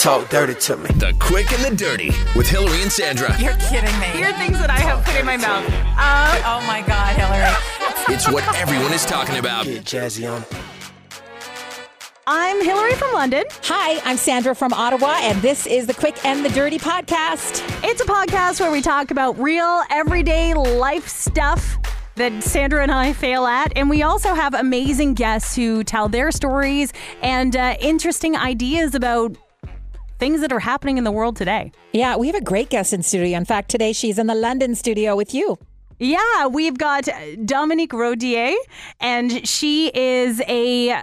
talk dirty to me. The Quick and the Dirty with Hilary and Sandra. You're kidding me. Here are things that I have put in my mouth. Uh, oh my God, Hilary. It's what everyone is talking about. Get jazzy on. I'm Hilary from London. Hi, I'm Sandra from Ottawa, and this is the Quick and the Dirty podcast. It's a podcast where we talk about real, everyday life stuff that Sandra and I fail at. And we also have amazing guests who tell their stories and uh, interesting ideas about things that are happening in the world today. Yeah, we have a great guest in studio. In fact, today she's in the London studio with you. Yeah, we've got Dominique Rodier, and she is a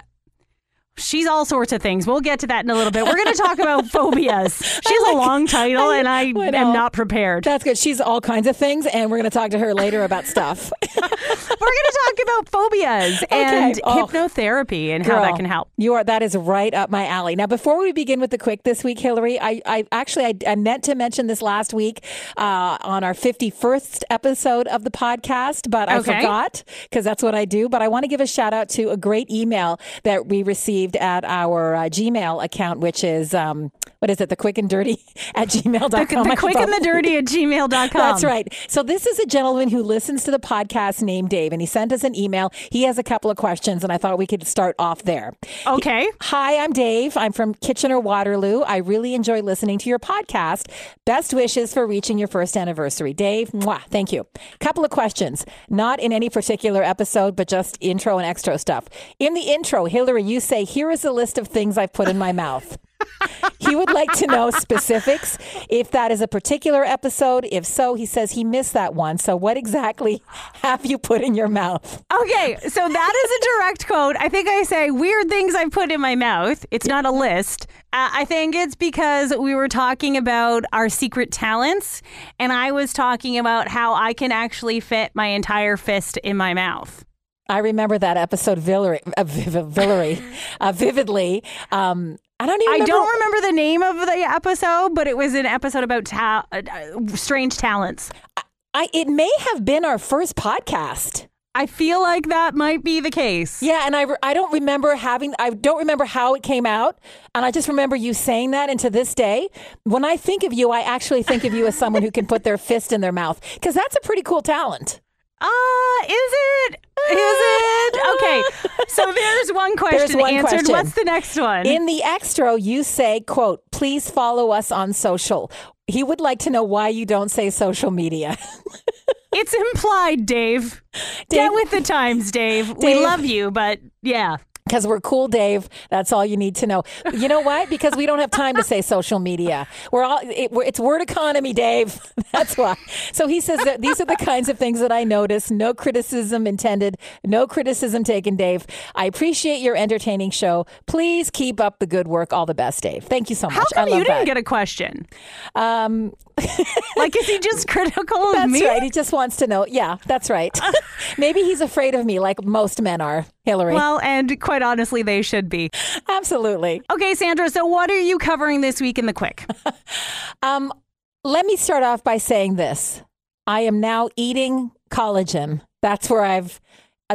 She's all sorts of things. We'll get to that in a little bit. We're going to talk about phobias. She's like, a long title, I, and I am not prepared. That's good. She's all kinds of things, and we're going to talk to her later about stuff. we're going to talk about phobias and oh, hypnotherapy and girl, how that can help. You are that is right up my alley. Now, before we begin with the quick this week, Hilary, I, I actually I, I, meant to mention this last week uh, on our 51st episode of the podcast, but I okay. forgot because that's what I do. But I want to give a shout out to a great email that we received received at our uh, Gmail account, which is, um, what is it, the quick and dirty at gmail.com. The, the quick and the dirty at gmail.com. That's right. So this is a gentleman who listens to the podcast named Dave, and he sent us an email. He has a couple of questions, and I thought we could start off there. Okay. He, Hi, I'm Dave. I'm from Kitchener Waterloo. I really enjoy listening to your podcast. Best wishes for reaching your first anniversary. Dave, mwah, thank you. Couple of questions, not in any particular episode, but just intro and extra stuff. In the intro, Hilary, you say, here is a list of things I've put in my mouth. he would like to know specifics if that is a particular episode. If so, he says he missed that one. So, what exactly have you put in your mouth? Okay, so that is a direct quote. I think I say weird things I've put in my mouth. It's not a list. Uh, I think it's because we were talking about our secret talents, and I was talking about how I can actually fit my entire fist in my mouth. I remember that episode Villery, uh, Villery, uh, vividly. Um, I don't even. I don't remember the name of the episode, but it was an episode about ta- uh, strange talents. I, I, it may have been our first podcast. I feel like that might be the case. Yeah, and I, I don't remember having I don't remember how it came out, and I just remember you saying that. And to this day, when I think of you, I actually think of you as someone who can put their fist in their mouth because that's a pretty cool talent. Ah, uh, is it? Is it? Okay. So there's one question there's one answered. Question. What's the next one? In the extra, you say, quote, please follow us on social. He would like to know why you don't say social media. it's implied, Dave. Dave. Get with the times, Dave. Dave. We love you, but yeah because we're cool, Dave. That's all you need to know. You know why? Because we don't have time to say social media. We're all it, we're, it's word economy, Dave. That's why. So he says that these are the kinds of things that I notice. No criticism intended. No criticism taken, Dave. I appreciate your entertaining show. Please keep up the good work. All the best, Dave. Thank you so much. How come you didn't that. get a question? Um, like, is he just critical of that's me? That's right. He just wants to know. Yeah, that's right. Maybe he's afraid of me, like most men are, Hilary. Well, and quite honestly, they should be. Absolutely. Okay, Sandra. So, what are you covering this week in the quick? um, let me start off by saying this: I am now eating collagen. That's where I've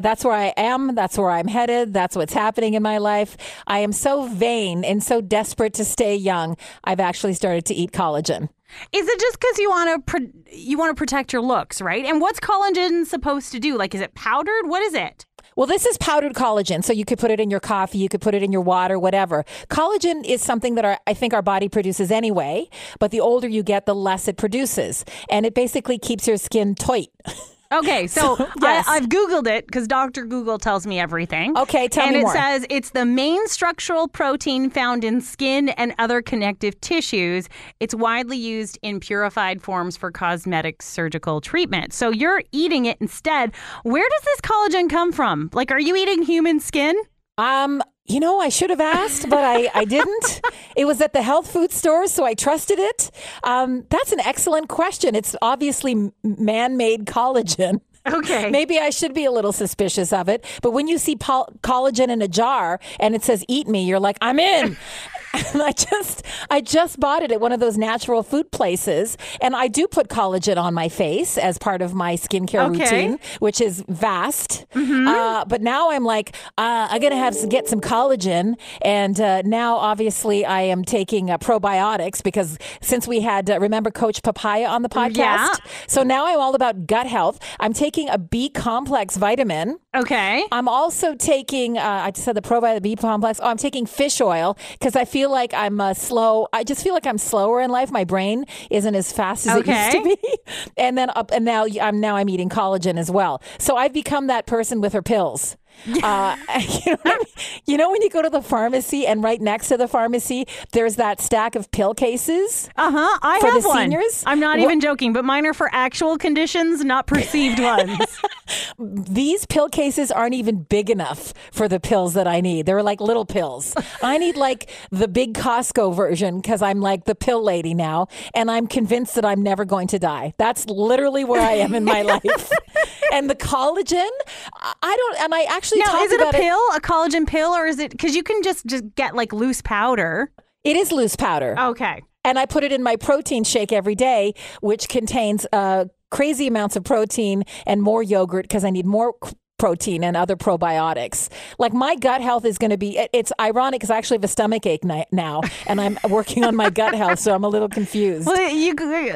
that's where I am. That's where I'm headed. That's what's happening in my life. I am so vain and so desperate to stay young. I've actually started to eat collagen. Is it just because you want to pro- you want to protect your looks, right? And what's collagen supposed to do? Like, is it powdered? What is it? Well, this is powdered collagen, so you could put it in your coffee, you could put it in your water, whatever. Collagen is something that our, I think our body produces anyway, but the older you get, the less it produces, and it basically keeps your skin tight. Okay, so, so yes. I, have Googled it because Dr. Google tells me everything. Okay, tell and me more. And it says it's the main structural protein found in skin and other connective tissues. It's widely used in purified forms for cosmetic surgical treatment. So you're eating it instead. Where does this collagen come from? Like, are you eating human skin? Um, you know, I should have asked, but I, I didn't. it was at the health food store, so I trusted it. Um, that's an excellent question. It's obviously man made collagen. Okay. Maybe I should be a little suspicious of it. But when you see collagen in a jar and it says eat me, you're like, I'm in. And I just I just bought it at one of those natural food places, and I do put collagen on my face as part of my skincare Okay. routine, which is vast. Uh, but now I'm like, uh, I'm gonna have to get some collagen, and uh, now obviously I am taking uh, probiotics because since we had uh, remember Coach Papaya on the podcast, Yeah. so now I'm all about gut health. I'm taking a B complex vitamin. Okay. I'm also taking, uh, I just said the probiotic B complex. Oh, I'm taking fish oil because I feel like I'm uh, slow. I just feel like I'm slower in life. My brain isn't as fast as it used to be. And then up, and now I'm now I'm eating collagen as well. So I've become that person with her pills. Uh, you, know I mean? You know when you go to the pharmacy and right next to the pharmacy there's that stack of pill cases. Uh huh. I For the have one. seniors? I'm not Wha- even joking, but mine are for actual conditions, not perceived ones. these pill cases aren't even big enough for the pills that I need. They're like little pills. I need like the big Costco version because I'm like the pill lady now, and I'm convinced that I'm never going to die. That's literally where I am in my life. And the collagen, I I don't, and I actually now, talked is it a pill, a collagen pill, or is it because you can just just get like loose powder? It is loose powder. Okay. and I put it in my protein shake every day, which contains uh, crazy amounts of protein and more yogurt because I need more protein and other probiotics. Like my gut health is going to be. it- It's ironic because I actually have a stomach ache now, and I'm working on my gut health, so I'm a little confused. Well, you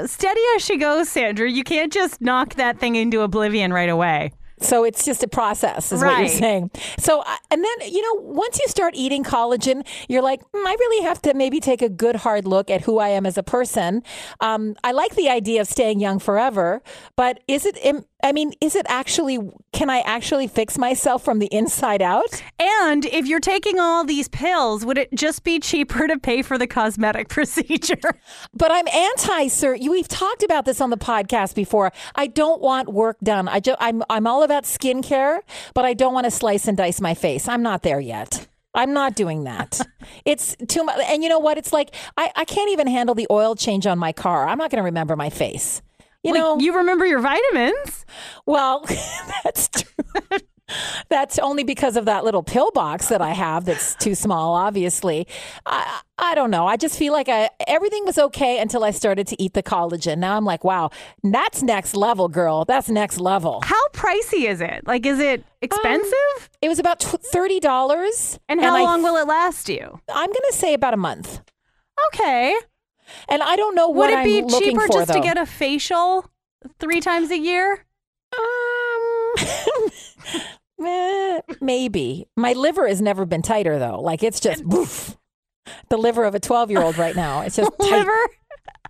steady as she goes, Sandra. You can't just knock that thing into oblivion right away. So it's just a process, is what you're saying. So, uh, and then, you know, once you start eating collagen, you're like, "Hmm, I really have to maybe take a good hard look at who I am as a person. Um, I like the idea of staying young forever, but is it, I mean, is it actually, can I actually fix myself from the inside out? And if you're taking all these pills, would it just be cheaper to pay for the cosmetic procedure? But I'm anti, sir. We've talked about this on the podcast before. I don't want work done. I just, I'm, I'm all about skincare, but I don't want to slice and dice my face. I'm not there yet. I'm not doing that. it's too much. And you know what? It's like I, I can't even handle the oil change on my car. I'm not going to remember my face. You Like, know, you remember your vitamins? well, that's true. That's only because of that little pill box that I have that's too small, obviously. I, I don't know. I just feel like I, everything was okay until I started to eat the collagen. Now I'm like, wow, that's next level, girl. That's next level. How pricey is it? Like, is it expensive? Um, it was about tw- $30. and how I- long will it last you? I'm going to say about a month. Okay. And I don't know what Would it be I'm cheaper for, just though. to get a facial three times a year? Um, maybe. My liver has never been tighter though. Like it's just woof. The liver of a 12 year old right now. It's just. Liver? tight,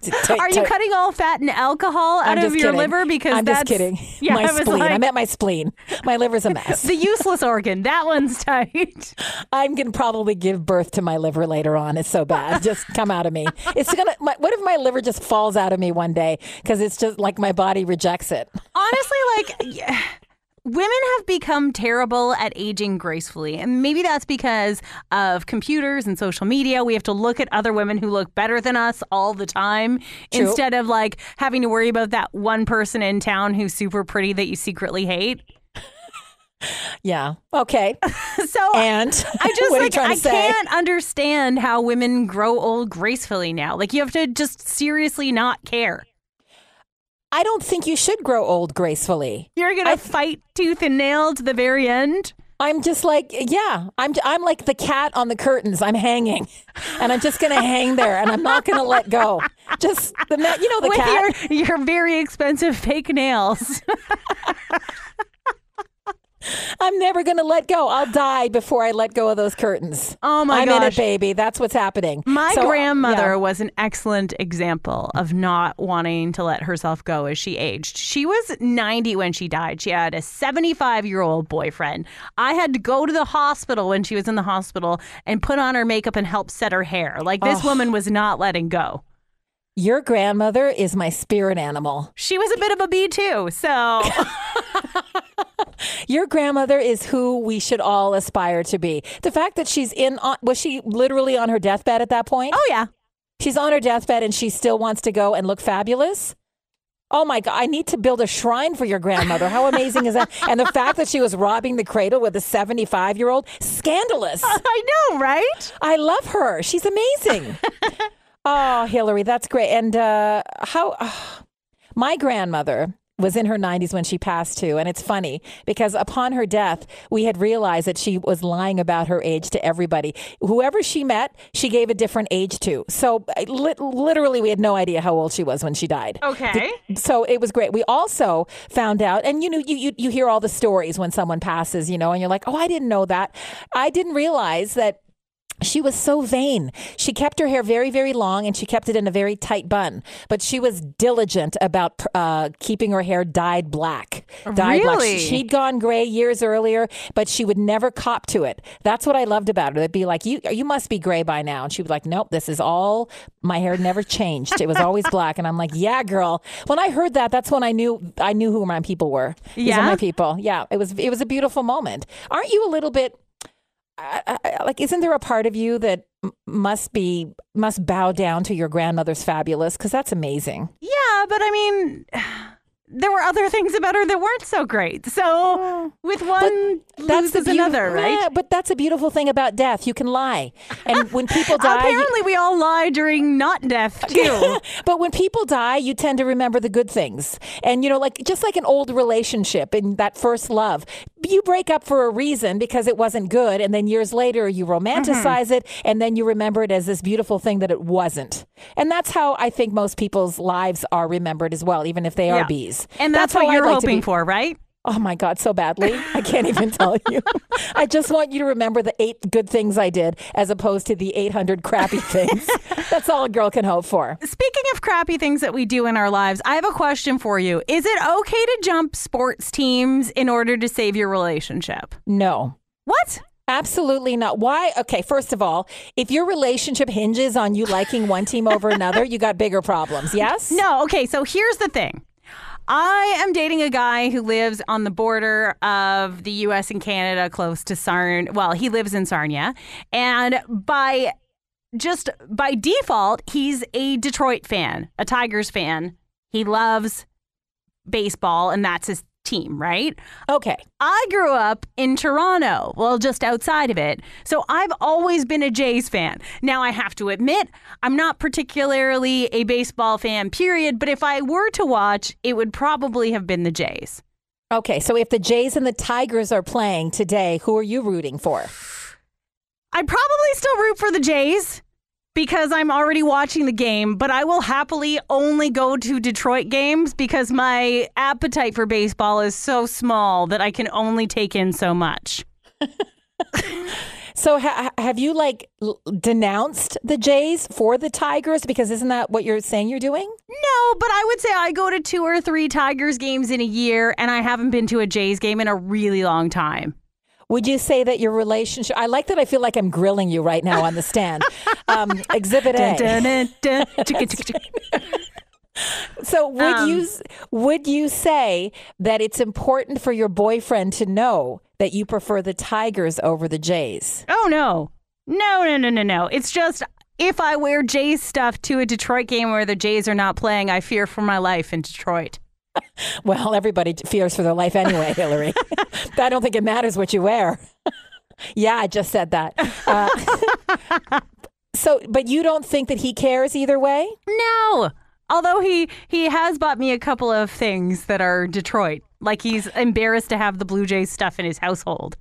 Are you tight. cutting all fat and alcohol out I'm of your kidding. liver? Because I'm that's just kidding. Yeah, my I spleen. I like, meant my spleen. My liver's a mess. the useless organ. That one's tight. I'm gonna probably give birth to my liver later on. It's so bad. Just come out of me. It's gonna. My, what if my liver just falls out of me one day because it's just like my body rejects it? Honestly, like yeah, women have become terrible at aging gracefully. And maybe that's because of computers and social media. We have to look at other women who look better than us all the time True. instead of like having to worry about that one person in town who's super pretty that you secretly hate. Yeah. Okay. So And I just what are you like I can't understand how women grow old gracefully now. Like you have to just seriously not care. I don't think you should grow old gracefully. You're gonna fight tooth and nail to the very end. I'm just like, yeah, I'm I'm like the cat on the curtains. I'm hanging, and I'm just gonna hang there, and I'm not gonna let go. Just the you know the with cat. your your very expensive fake nails. I'm never gonna let go. I'll die before I let go of those curtains. Oh my I'm in it, gosh. baby. That's what's happening. My So, uh, grandmother yeah. was an excellent example of not wanting to let herself go as she aged. She was 90 when she died. She had a 75 year old boyfriend. I had to go to the hospital when she was in the hospital and put on her makeup and help set her hair. Like this oh. woman was not letting go. Your grandmother is my spirit animal. She was a bit of a bee too. So Your grandmother is who we should all aspire to be. The fact that she's in on, was she literally on her deathbed at that point? Oh yeah. She's on her deathbed and she still wants to go and look fabulous. Oh my God, I need to build a shrine for your grandmother. How amazing is that? And the fact that she was robbing the cradle with a 75 year old, scandalous. I know, right? I love her. She's amazing. Oh, Hilary, that's great. And uh, how my grandmother was in her 90s when she passed too. And it's funny because upon her death, we had realized that she was lying about her age to everybody. Whoever she met, she gave a different age to. So uh, li- literally, we had no idea how old she was when she died. Okay. So it was great. We also found out, and you know, you, you, you hear all the stories when someone passes, you know, and you're like, oh, I didn't know that. I didn't realize that she was so vain. She kept her hair very, very long and she kept it in a very tight bun. But she was diligent about uh, keeping her hair dyed black. Dyed black. Really? She'd gone gray years earlier, but she would never cop to it. That's what I loved about her. They'd be like, "You, you must be gray by now," and she'd be like, "Nope, this is all. My hair never changed. It was always black." And I'm like, "Yeah, girl." When I heard that, that's when I knew I knew who my people were. These Yeah? my people. Yeah, it was it was a beautiful moment. Aren't you a little bit? I, I, like isn't there a part of you that must be must bow down to your grandmother's fabulous because that's amazing Yeah, but I mean, there were other things about her that weren't so great. So with one that's the loses another, right? Yeah, but that's a beautiful thing about death you can lie and when people die you- Apparently, we all lie during not death too. but when people die, you tend to remember the good things. And, you know, like just like an old relationship in that first love, you break up for a reason because it wasn't good. And then years later, you mm-hmm. romanticize it and then you remember it as this beautiful thing that it wasn't. And that's how I think most people's lives are remembered as well, even if they are Yeah. bees. and that's, how what you're like hoping for, right? Oh my God, so badly. I can't even tell you. I just want you to remember the eight good things I did as opposed to the 800 crappy things. That's all a girl can hope for. Speaking of crappy things that we do in our lives, I have a question for you. Is it okay to jump sports teams in order to save your relationship? No. What? Absolutely not. Why? Okay, first of all, if your relationship hinges on you liking one team over another, you got bigger problems. Yes? No, okay, so here's the thing. I am dating a guy who lives on the border of the US and Canada close to Sarn. Well, he lives in Sarnia. And by just by default, he's a Detroit fan, a Tigers fan. He loves baseball and that's his team, right? Okay. I grew up in Toronto, well, just outside of it. So I've always been a Jays fan. Now, I have to admit, I'm not particularly a baseball fan, period. But if I were to watch, it would probably have been the Jays. Okay, so if the Jays and the Tigers are playing today, who are you rooting for? I'd probably still root for the Jays because I'm already watching the game, but I will happily only go to Detroit games because my appetite for baseball is so small that I can only take in so much. So ha- have you like l- denounced the Jays for the Tigers because isn't that what you're saying you're doing? No, but I would say I go to two or three Tigers games in a year, and I haven't been to a Jays game in a really long time. Would you say that your relationship I like that I feel like I'm grilling you right now on the stand. Um, exhibit A. Dun, dun, dun. So would Um, you would you say that it's important for your boyfriend to know that you prefer the Tigers over the Jays? Oh no, no, no, no, no, no! It's just if I wear Jays stuff to a Detroit game where the Jays are not playing, I fear for my life in Detroit. Well, everybody fears for their life anyway, Hilary. I don't think it matters what you wear. yeah, I just said that. Uh, so, but you don't think that he cares either way? No. Although he he has bought me a couple of things that are Detroit, like he's embarrassed to have the Blue Jays stuff in his household.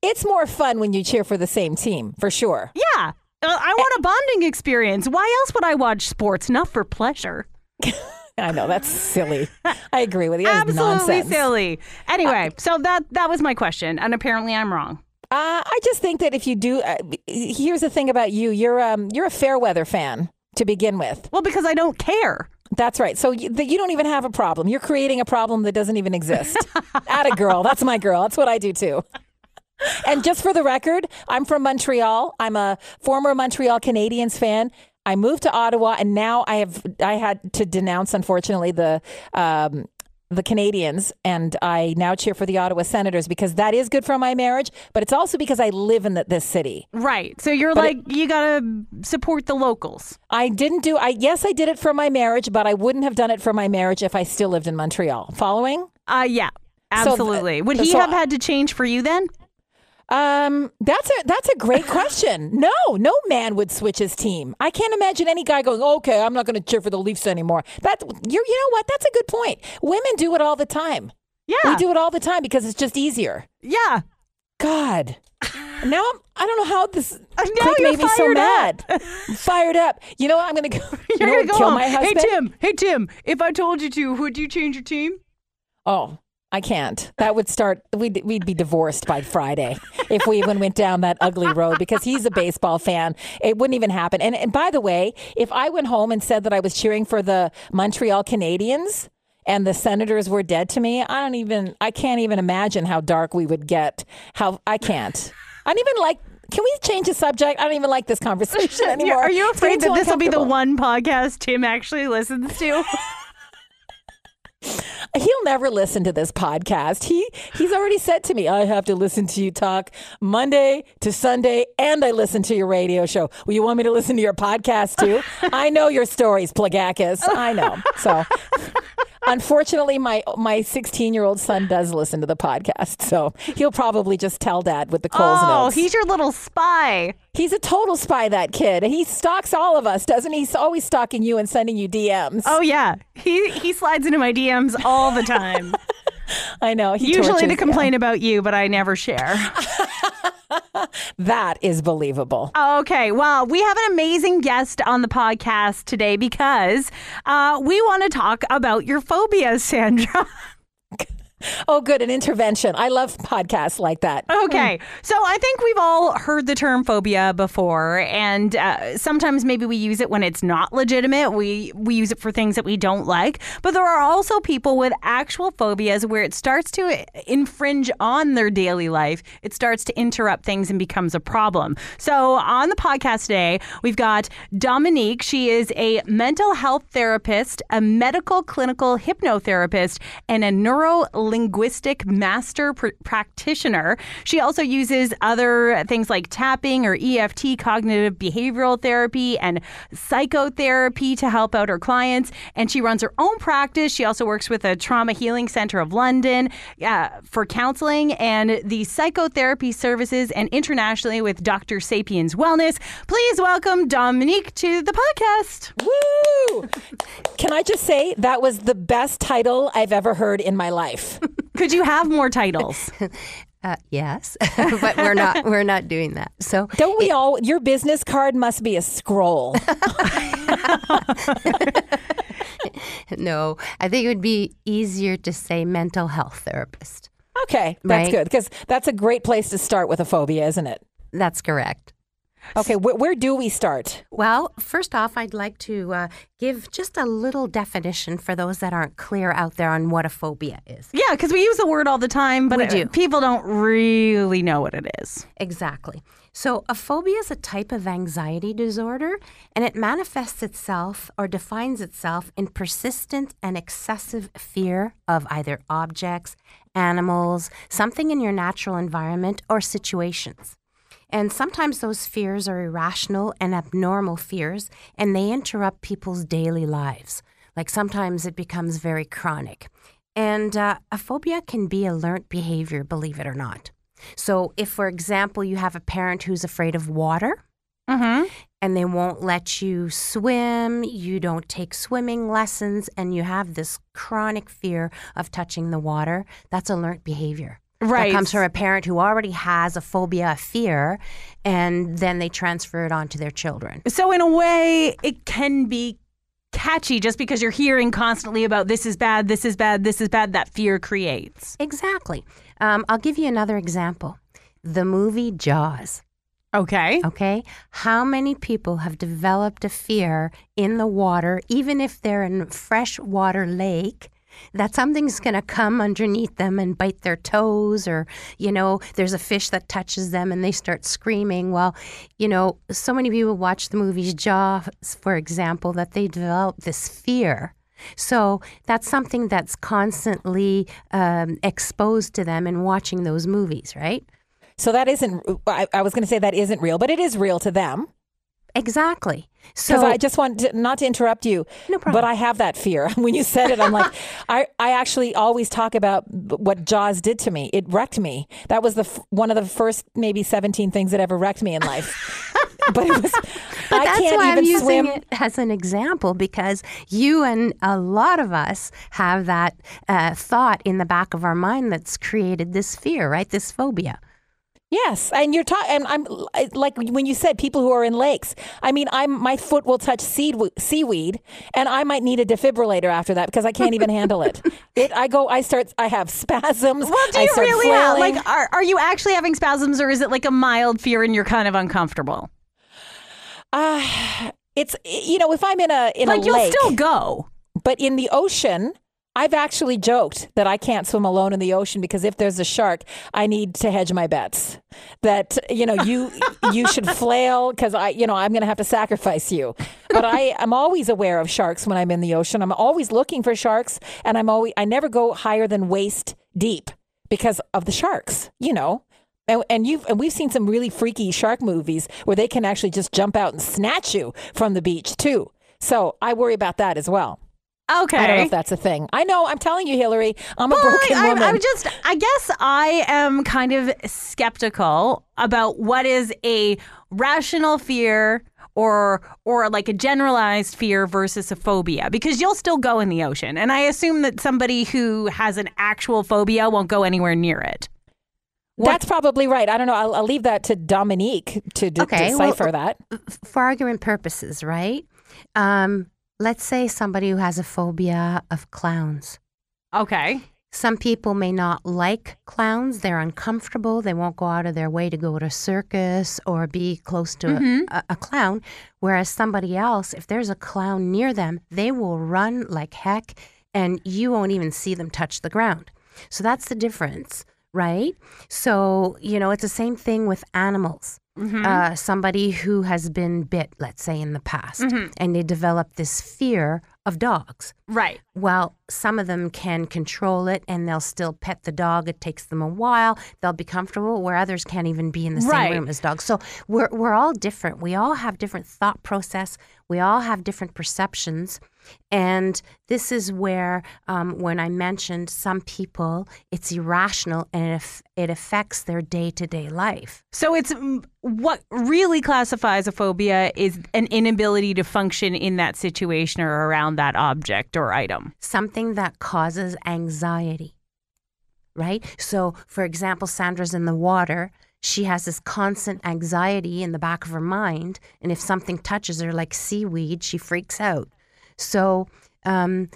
It's more fun when you cheer for the same team, for sure. Yeah, Uh, I want a bonding experience. Why else would I watch sports? Not for pleasure. I know that's silly. I agree with you. That's Absolutely silly. Anyway, so that that was my question, and apparently I'm wrong. Uh, I just think that if you do, uh, here's the thing about you: you're um, you're a fair weather fan to begin with. Well, because I don't care. That's right. So you, that you don't even have a problem. You're creating a problem that doesn't even exist. At a girl. That's my girl. That's what I do too. And just for the record, I'm from Montreal. I'm a former Montreal Canadiens fan. I moved to Ottawa, and now I have I had to denounce, unfortunately, the um, the Canadiens and I now cheer for the Ottawa Senators because that is good for my marriage, but it's also because I live in the, this city. Right. So you're like, you got to support the locals. I didn't do I yes, I did it for my marriage, but I wouldn't have done it for my marriage if I still lived in Montreal. Following? Uh, yeah, So absolutely. Would he so have had to change for you then? Um, that's a that's a great question. No, no man would switch his team. I can't imagine any guy going, "Okay, I'm not going to cheer for the Leafs anymore." That you you know what? That's a good point. Women do it all the time. Yeah. We do it all the time because it's just easier. Yeah. God. Now I'm, I don't know how this now you're made me so mad. Fired up. You know what? I'm going to go. You You're know gonna go Kill home. my husband. Hey Tim. Hey Tim. If I told you to, would you change your team? Oh, I can't. That would start. We'd we'd be divorced by Friday if we even went down that ugly road because he's a baseball fan. It wouldn't even happen. And and by the way, if I went home and said that I was cheering for the Montreal Canadiens and the Senators were dead to me, I don't even. I can't even imagine how dark we would get. How I can't. I don't even like. Can we change the subject? I don't even like this conversation anymore. Are you afraid that this will be the one podcast Tim actually listens to? He'll never listen to this podcast. He he's already said to me, I have to listen to you talk Monday to Sunday, and I listen to your radio show. Will you want me to listen to your podcast too? I know your stories, Plagakis. I know. So unfortunately, my my 16 year old son does listen to the podcast, so he'll probably just tell dad with the Coles oh, notes. he's your little spy. He's a total spy, that kid. He stalks all of us, doesn't he? He's always stalking you and sending you DMs. Oh yeah, he he slides into my DMs all the time. I know. He Usually tortures to complain about you, but I never share. That is believable. Okay, well, we have an amazing guest on the podcast today because uh, we want to talk about your phobias, Sandra. Oh, good. An intervention. I love podcasts like that. Okay, so I think we've all heard the term phobia before, and uh, sometimes maybe we use it when it's not legitimate. We we use it for things that we don't like, but there are also people with actual phobias where it starts to infringe on their daily life. It starts to interrupt things and becomes a problem. So on the podcast today, we've got Dominique. She is a mental health therapist, a medical clinical hypnotherapist, and a neuro linguistic master pr- practitioner. She also uses other things like tapping or EFT, cognitive behavioral therapy, and psychotherapy to help out her clients. And she runs her own practice. She also works with a trauma healing center of London uh, for counseling and the psychotherapy services and internationally with Dr. Sapiens Wellness. Please welcome Dominique to the podcast. Woo! Can I just say that was the best title I've ever heard in my life? Could you have more titles? Uh, yes, but we're not. We're not doing that. So Don't we all? Your business card must be a scroll. no, I think it would be easier to say mental health therapist. Okay, that's Right. good because that's a great place to start with a phobia, isn't it? That's correct. Okay, wh- where do we start? Well, first off, I'd like to uh, give just a little definition for those that aren't clear out there on what a phobia is. Yeah, because we use the word all the time, but do. people don't really know what it is. Exactly. So, a phobia is a type of anxiety disorder, and it manifests itself or defines itself in persistent and excessive fear of either objects, animals, something in your natural environment, or situations. And sometimes those fears are irrational and abnormal fears, and they interrupt people's daily lives. Like sometimes it becomes very chronic. And uh, a phobia can be a learned behavior, believe it or not. So, if, for example, you have a parent who's afraid of water Mm-hmm. and they won't let you swim, you don't take swimming lessons, and you have this chronic fear of touching the water, that's a learned behavior. Right. That comes from a parent who already has a phobia, a fear, and then they transfer it on to their children. So, in a way, it can be catchy just because you're hearing constantly about this is bad, this is bad, this is bad, that fear creates. Exactly. Um, I'll give you another example the movie Jaws. Okay. Okay. How many people have developed a fear in the water, even if they're in a freshwater lake, that something's going to come underneath them and bite their toes, or, you know, there's a fish that touches them and they start screaming? Well, you know, so many people watch the movies Jaws, for example, that they develop this fear So that's something that's constantly um, exposed to them in watching those movies, right? So that isn't, I, I was going to say that isn't real, but it is real to them. Exactly. Because So I just want to, not to interrupt you, No problem. but I have that fear. When you said it, I'm like, I, I actually always talk about what Jaws did to me. It wrecked me. That was the f- one of the first maybe 17 things that ever wrecked me in life. but it was, But I that's can't why even I'm using swim. it as an example because you and a lot of us have that uh, thought in the back of our mind that's created this fear, right? This phobia. Yes, and you're talking, and I'm like when you said people who are in lakes. I mean, I'm my foot will touch seed, seaweed, and I might need a defibrillator after that because I can't even handle it. It, I go, I start, I have spasms. Well, do you really have, like are are you actually having spasms or is it like a mild fear and you're kind of uncomfortable? Uh, it's you know, if I'm in a in like a you'll lake, still go. but in the ocean. I've actually joked that I can't swim alone in the ocean because if there's a shark, I need to hedge my bets. That you know, you you should flail because I, you know, I'm going to have to sacrifice you. But I am always aware of sharks when I'm in the ocean. I'm always looking for sharks, and I'm always I never go higher than waist deep because of the sharks. You know, and, and you've and we've seen some really freaky shark movies where they can actually just jump out and snatch you from the beach too. So I worry about that as well. Okay. I don't know if that's a thing. I know. I'm telling you, Hilary. I'm a broken I, woman. I'm, I'm just, I guess I am kind of skeptical about what is a rational fear or or like a generalized fear versus a phobia because you'll still go in the ocean and I assume that somebody who has an actual phobia won't go anywhere near it. That's probably right. I don't know. I'll, I'll leave that to Dominique to de- Okay, well, decipher that. For argument purposes, right? Um, let's say somebody who has a phobia of clowns. Okay. Some people may not like clowns. They're uncomfortable. They won't go out of their way to go to a circus or be close to mm-hmm. a, a clown. Whereas somebody else, if there's a clown near them, they will run like heck and you won't even see them touch the ground. So that's the difference, right? So, you know, it's the same thing with animals. Uh, somebody who has been bit, let's say, in the past, and they develop this fear of dogs. Right. Well, some of them can control it and they'll still pet the dog. It takes them a while. They'll be comfortable where others can't even be in the Right. same room as dogs. So we're, we're all different. We all have different thought process. We all have different perceptions. And this is where, um, when I mentioned some people, it's irrational and it, aff- it affects their day to day life. So it's mm, what really classifies a phobia is an inability to function in that situation or around that object or item. something that causes anxiety, right? So, for example, Sandra's in the water. She has this constant anxiety in the back of her mind. And if something touches her, like seaweed, she freaks out. So, um,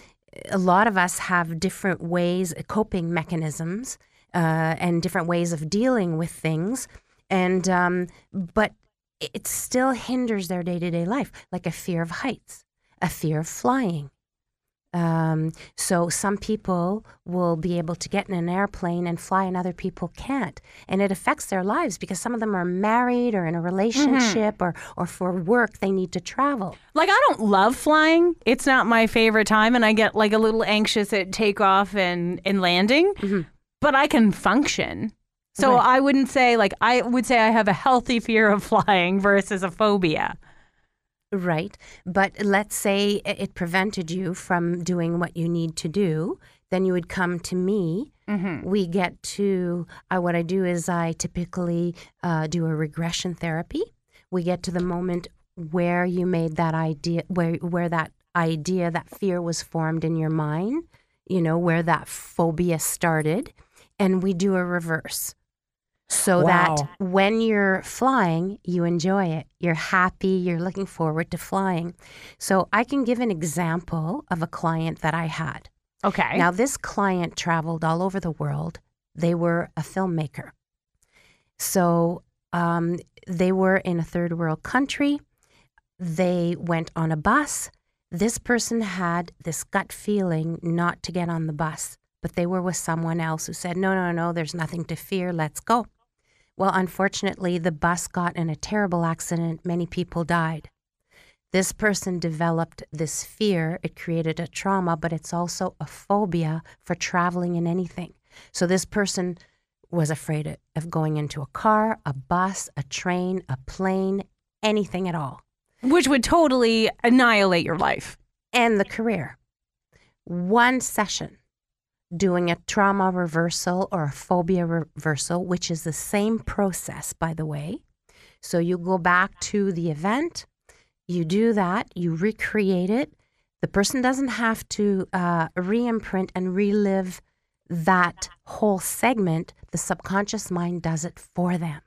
a lot of us have different ways, coping mechanisms, uh, and different ways of dealing with things. And, um, but it still hinders their day to day life, like a fear of heights, a fear of flying. Um, so some people will be able to get in an airplane and fly, and other people can't, and it affects their lives because some of them are married or in a relationship, or or for work they need to travel. Like I don't love flying. It's not my favorite time and I get like a little anxious at takeoff and and landing. But I can function. So Right. I wouldn't say like I would say I have a healthy fear of flying versus a phobia. Right. But let's say it prevented you from doing what you need to do. Then you would come to me. We get to, uh, what I do is I typically uh, do a regression therapy. We get to the moment where you made that idea, where, where that idea, that fear was formed in your mind, you know, where that phobia started. And we do a reverse so that when you're flying, you enjoy it. You're happy, you're looking forward to flying. So I can give an example of a client that I had. Okay. Now, this client traveled all over the world. They were a filmmaker. So um, they were in a third world country. They went on a bus. This person had this gut feeling not to get on the bus, but they were with someone else who said, No, no, no, there's nothing to fear. Let's go. Well, unfortunately, the bus got in a terrible accident. Many people died. This person developed this fear. It created a trauma, but it's also a phobia for traveling in anything. So this person was afraid of going into a car, a bus, a train, a plane, anything at all, Which would totally annihilate your life. and the career. One session doing a trauma reversal or a phobia reversal, which is the same process, by the way. So you go back to the event, you do that, you recreate it. The person doesn't have to uh, re imprint and relive that whole segment. The subconscious mind does it for them.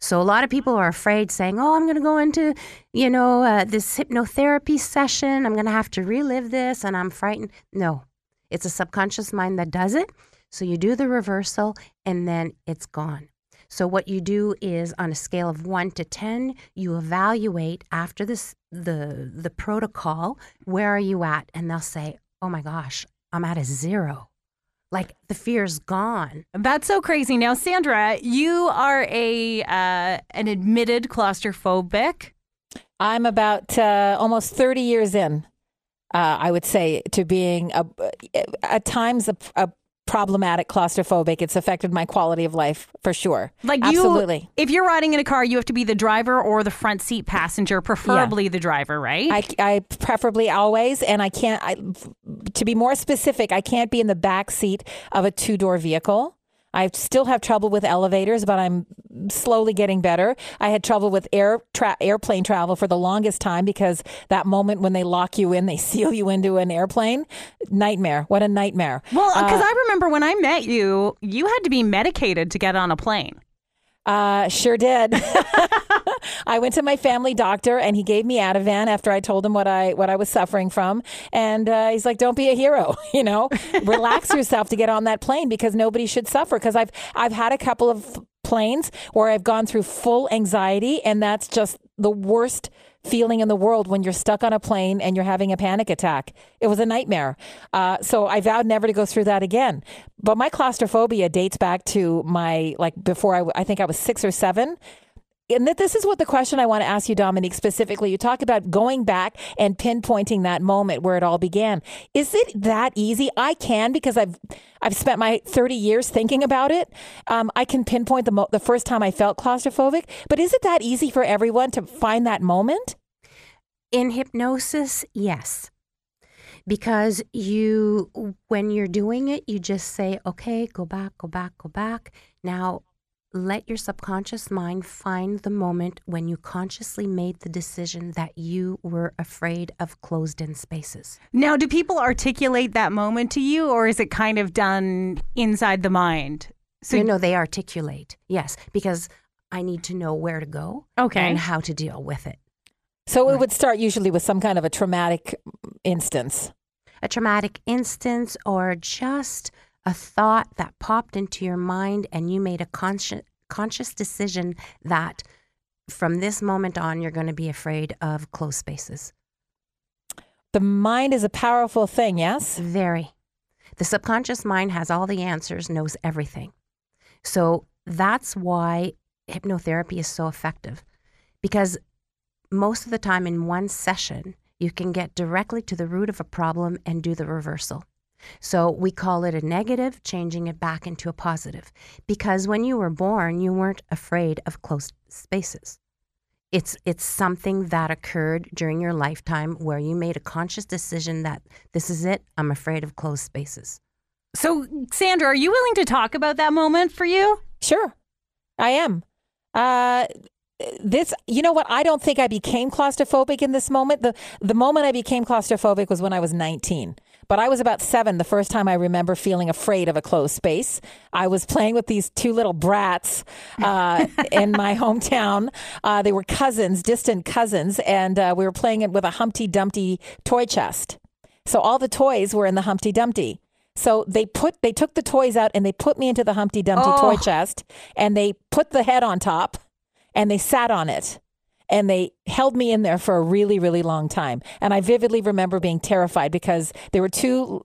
So a lot of people are afraid saying, "Oh, I'm going to go into, you know, uh, this hypnotherapy session. I'm going to have to relive this and I'm frightened." No. It's a subconscious mind that does it. So you do the reversal and then it's gone. So what you do is on a scale of 1 to 10, you evaluate after this the the protocol, where are you at? And they'll say, "Oh my gosh, I'm at a 0." Like the fear's gone. That's so crazy. Now, Sandra, you are a uh, an admitted claustrophobic. I'm about uh, almost 30 years in, uh, I would say, to being a, at times a, a problematic claustrophobic. It's affected my quality of life for sure. Like absolutely. you, if you're riding in a car, you have to be the driver or the front seat passenger, preferably the driver, right? I, I preferably always, and I can't. I, to be more specific, I can't be in the back seat of a two door vehicle. I still have trouble with elevators, but I'm slowly getting better. I had trouble with air tra- airplane travel for the longest time because that moment when they lock you in, they seal you into an airplane, nightmare. What a nightmare. well, because Uh, I remember when I met you, you had to be medicated to get on a plane. Uh, sure did. I went to my family doctor and he gave me Ativan after I told him what I what I was suffering from, and uh, he's like, "Don't be a hero, you know, relax yourself to get on that plane because nobody should suffer." Because I've I've had a couple of planes where I've gone through full anxiety, and that's just the worst feeling in the world when you're stuck on a plane and you're having a panic attack. It was a nightmare. Uh, so I vowed never to go through that again. But my claustrophobia dates back to my, like, before I, I think I was six or seven. And this is what the question I want to ask you, Dominique, specifically. You talk about going back and pinpointing that moment where it all began. Is it that easy? I can because I've I've spent my 30 years thinking about it. Um, I can pinpoint the mo- the first time I felt claustrophobic. But is it that easy for everyone to find that moment? In hypnosis, yes. Because you, when you're doing it, you just say, okay, go back, go back, go back. Now, let your subconscious mind find the moment when you consciously made the decision that you were afraid of closed in spaces. Now, do people articulate that moment to you, or is it kind of done inside the mind? So, you know, they articulate, yes, because I need to know where to go Okay. and how to deal with it. So it would start usually with some kind of a traumatic instance. a traumatic instance or just a thought that popped into your mind and you made a conscious conscious decision that from this moment on you're going to be afraid of closed spaces. The mind is a powerful thing, yes? Very. The subconscious mind has all the answers, knows everything. So that's why hypnotherapy is so effective because most of the time in one session, you can get directly to the root of a problem and do the reversal. So we call it a negative, changing it back into a positive. Because when you were born, you weren't afraid of closed spaces. It's it's something that occurred during your lifetime where you made a conscious decision that this is it, I'm afraid of closed spaces. So, Sandra, are you willing to talk about that moment for you? Sure, I am. Uh, this, you know what? I don't think I became claustrophobic in this moment. The the moment I became claustrophobic was when I was 19. But I was about seven the first time I remember feeling afraid of a closed space. I was playing with these two little brats uh, in my hometown. Uh, they were cousins, distant cousins, and uh, we were playing it with a Humpty Dumpty toy chest. So all the toys were in the Humpty Dumpty. So they put they took the toys out and they put me into the Humpty Dumpty Oh. toy chest and they put the head on top and they sat on it and they held me in there for a really really long time and I vividly remember being terrified because there were two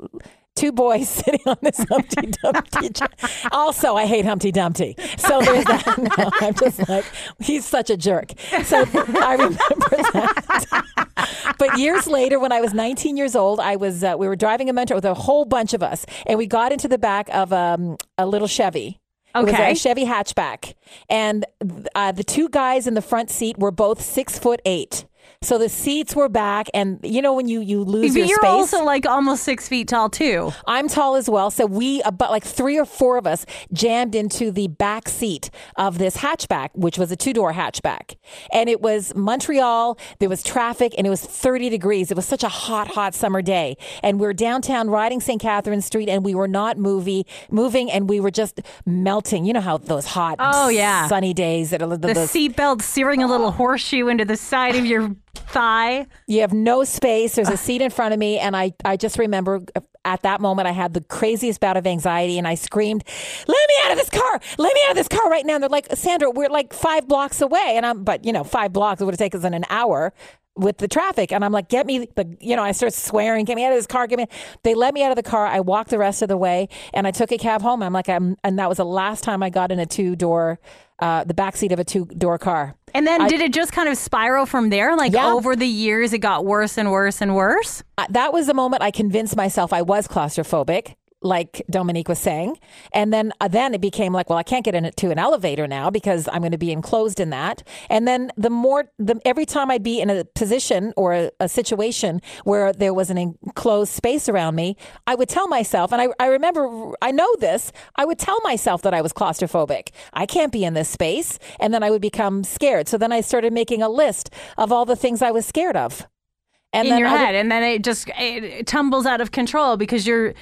two boys sitting on this Humpty Dumpty. also, I hate Humpty Dumpty. So there's that. No, I'm just like, he's such a jerk. So I remember that. but years later, when I was 19 years old, I was uh, we were driving a Mentor with a whole bunch of us, and we got into the back of um, a little Chevy. It was Okay. a Chevy hatchback, and uh, the two guys in the front seat were both six foot eight. So the seats were back, and you know when you you lose But your you're space. also like almost six feet tall too. I'm tall as well. So we, about like three or four of us, jammed into the back seat of this hatchback, which was a two door hatchback. And it was Montreal. There was traffic and it was 30 degrees. It was such a hot, hot summer day. And we are downtown riding St. Catherine Street and we were not movie, moving and we were just melting. You know how those hot, Oh, yeah. sunny days that are the, The the- seatbelt searing a little horseshoe into the side of your thigh. You have no space. There's a seat in front of me. And I, I just remember uh, at that moment, I had the craziest bout of anxiety and I screamed, let me out of this car. Let me out of this car right now. And they're like, Sandra, we're like five blocks away. And I'm, but you know, five blocks, would have taken us in an hour with the traffic. And I'm like, get me the, you know, I start swearing, get me out of this car. Get me. They let me out of the car. I walked the rest of the way and I took a cab home. I'm like, I'm, and that was the last time I got in a two door, uh, the back seat of a two door car. And then did it just kind of spiral from there? Like Yeah. over the years, it got worse and worse and worse? Uh, that was the moment I convinced myself I was claustrophobic, like Dominique was saying. And then uh, then it became like, well, I can't get into an elevator now because I'm going to be enclosed in that. And then the more, the every time I'd be in a position or a, a situation where there was an enclosed space around me, I would tell myself, and I, I remember, I know this, I would tell myself that I was claustrophobic. I can't be in this space. And then I would become scared. So then I started making a list of all the things I was scared of. And in then your I would- head, and then it just it, it tumbles out of control because you're.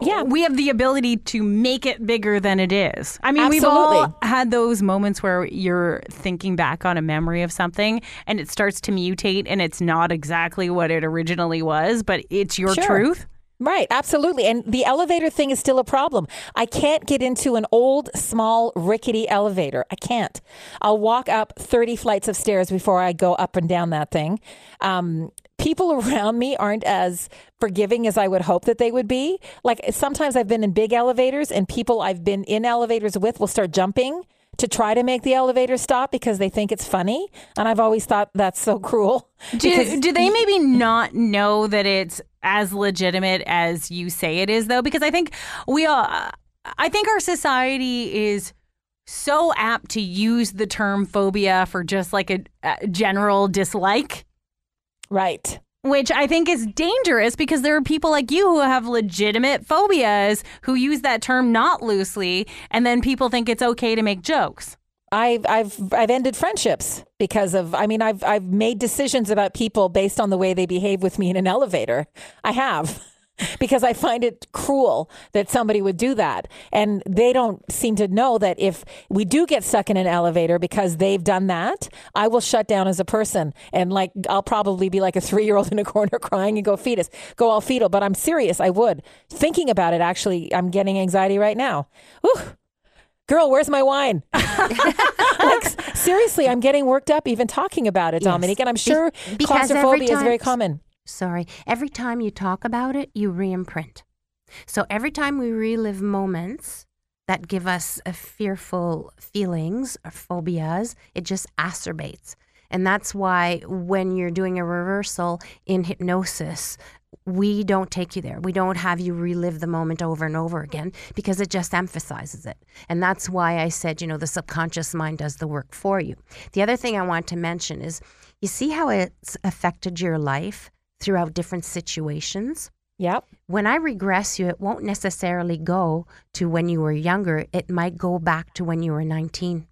Yeah. we have the ability to make it bigger than it is. I mean, we've all had those moments where you're thinking back on a memory of something and it starts to mutate and it's not exactly what it originally was, but it's your Sure. truth. Right, absolutely. And the elevator thing is still a problem. I can't get into an old, small, rickety elevator. I can't. I'll walk up 30 flights of stairs before I go up and down that thing. Um, people around me aren't as forgiving as I would hope that they would be. Like sometimes I've been in big elevators and people I've been in elevators with will start jumping to try to make the elevator stop because they think it's funny. And I've always thought that's so cruel. Do, do they maybe not know that it's as legitimate as you say it is, though? Because I think we all, I think our society is so apt to use the term phobia for just like a, a general dislike. Right. Which I think is dangerous because there are people like you who have legitimate phobias who use that term not loosely, and then people think it's okay to make jokes. I've I've I've ended friendships because of I mean I've I've made decisions about people based on the way they behave with me in an elevator. I have. Because I find it cruel that somebody would do that. And they don't seem to know that if we do get stuck in an elevator because they've done that, I will shut down as a person. And like, I'll probably be like a three year old in a corner crying and go fetus, go all fetal. But I'm serious. I would. Thinking about it, actually, I'm getting anxiety right now. Whew. Girl, where's my wine? like seriously, I'm getting worked up even talking about it, Yes. Dominique, and I'm sure every claustrophobia is very common. Sorry. Every time you talk about it, you re-imprint. So every time we relive moments that give us fearful feelings or phobias, it just acerbates. And that's why when you're doing a reversal in hypnosis, we don't take you there. We don't have you relive the moment over and over again because it just emphasizes it. And that's why I said, you know, the subconscious mind does the work for you. The other thing I want to mention is you see how it's affected your life throughout different situations? Yep. When I regress you, it won't necessarily go to when you were younger. It might go back to when you were 19.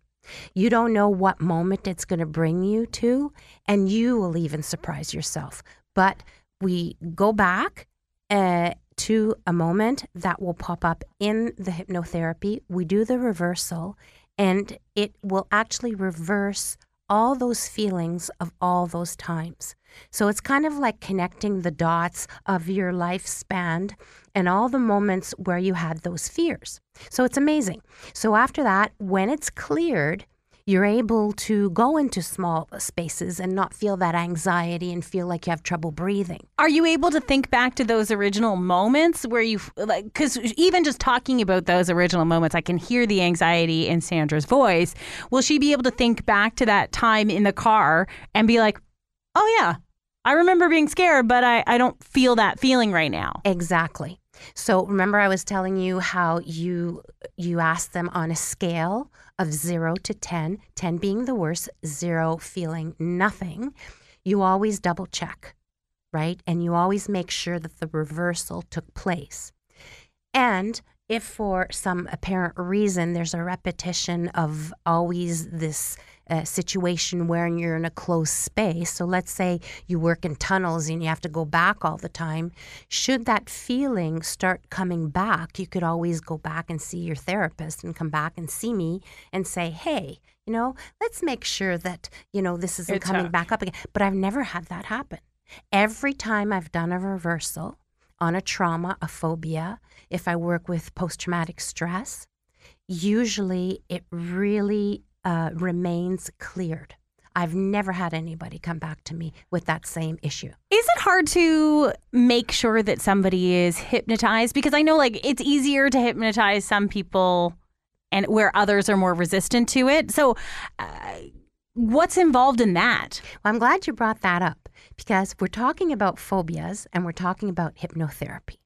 You don't know what moment it's going to bring you to, and you will even surprise yourself. But we go back uh, to a moment that will pop up in the hypnotherapy. We do the reversal, and it will actually reverse all those feelings of all those times. So it's kind of like connecting the dots of your lifespan and all the moments where you had those fears. So it's amazing. So after that, when it's cleared, you're able to go into small spaces and not feel that anxiety and feel like you have trouble breathing. Are you able to think back to those original moments where you like because even just talking about those original moments, I can hear the anxiety in Sandra's voice. Will she be able to think back to that time in the car and be like, "Oh yeah, I remember being scared, but I I don't feel that feeling right now." Exactly. So remember I was telling you how you you asked them on a scale of 0 to 10, 10 being the worst, 0 feeling nothing. You always double check, right? And you always make sure that the reversal took place. And if for some apparent reason there's a repetition of always this uh, situation where you're in a closed space, so let's say you work in tunnels and you have to go back all the time, should that feeling start coming back, you could always go back and see your therapist and come back and see me and say, hey, you know, let's make sure that, you know, this isn't It's coming back up again. But I've never had that happen. Every time I've done a reversal, on a trauma, a phobia, if I work with post traumatic stress, usually it really uh, remains cleared. I've never had anybody come back to me with that same issue. Is it hard to make sure that somebody is hypnotized? Because I know like it's easier to hypnotize some people and where others are more resistant to it. So uh, what's involved in that? Well, I'm glad you brought that up because we're talking about phobias and we're talking about hypnotherapy.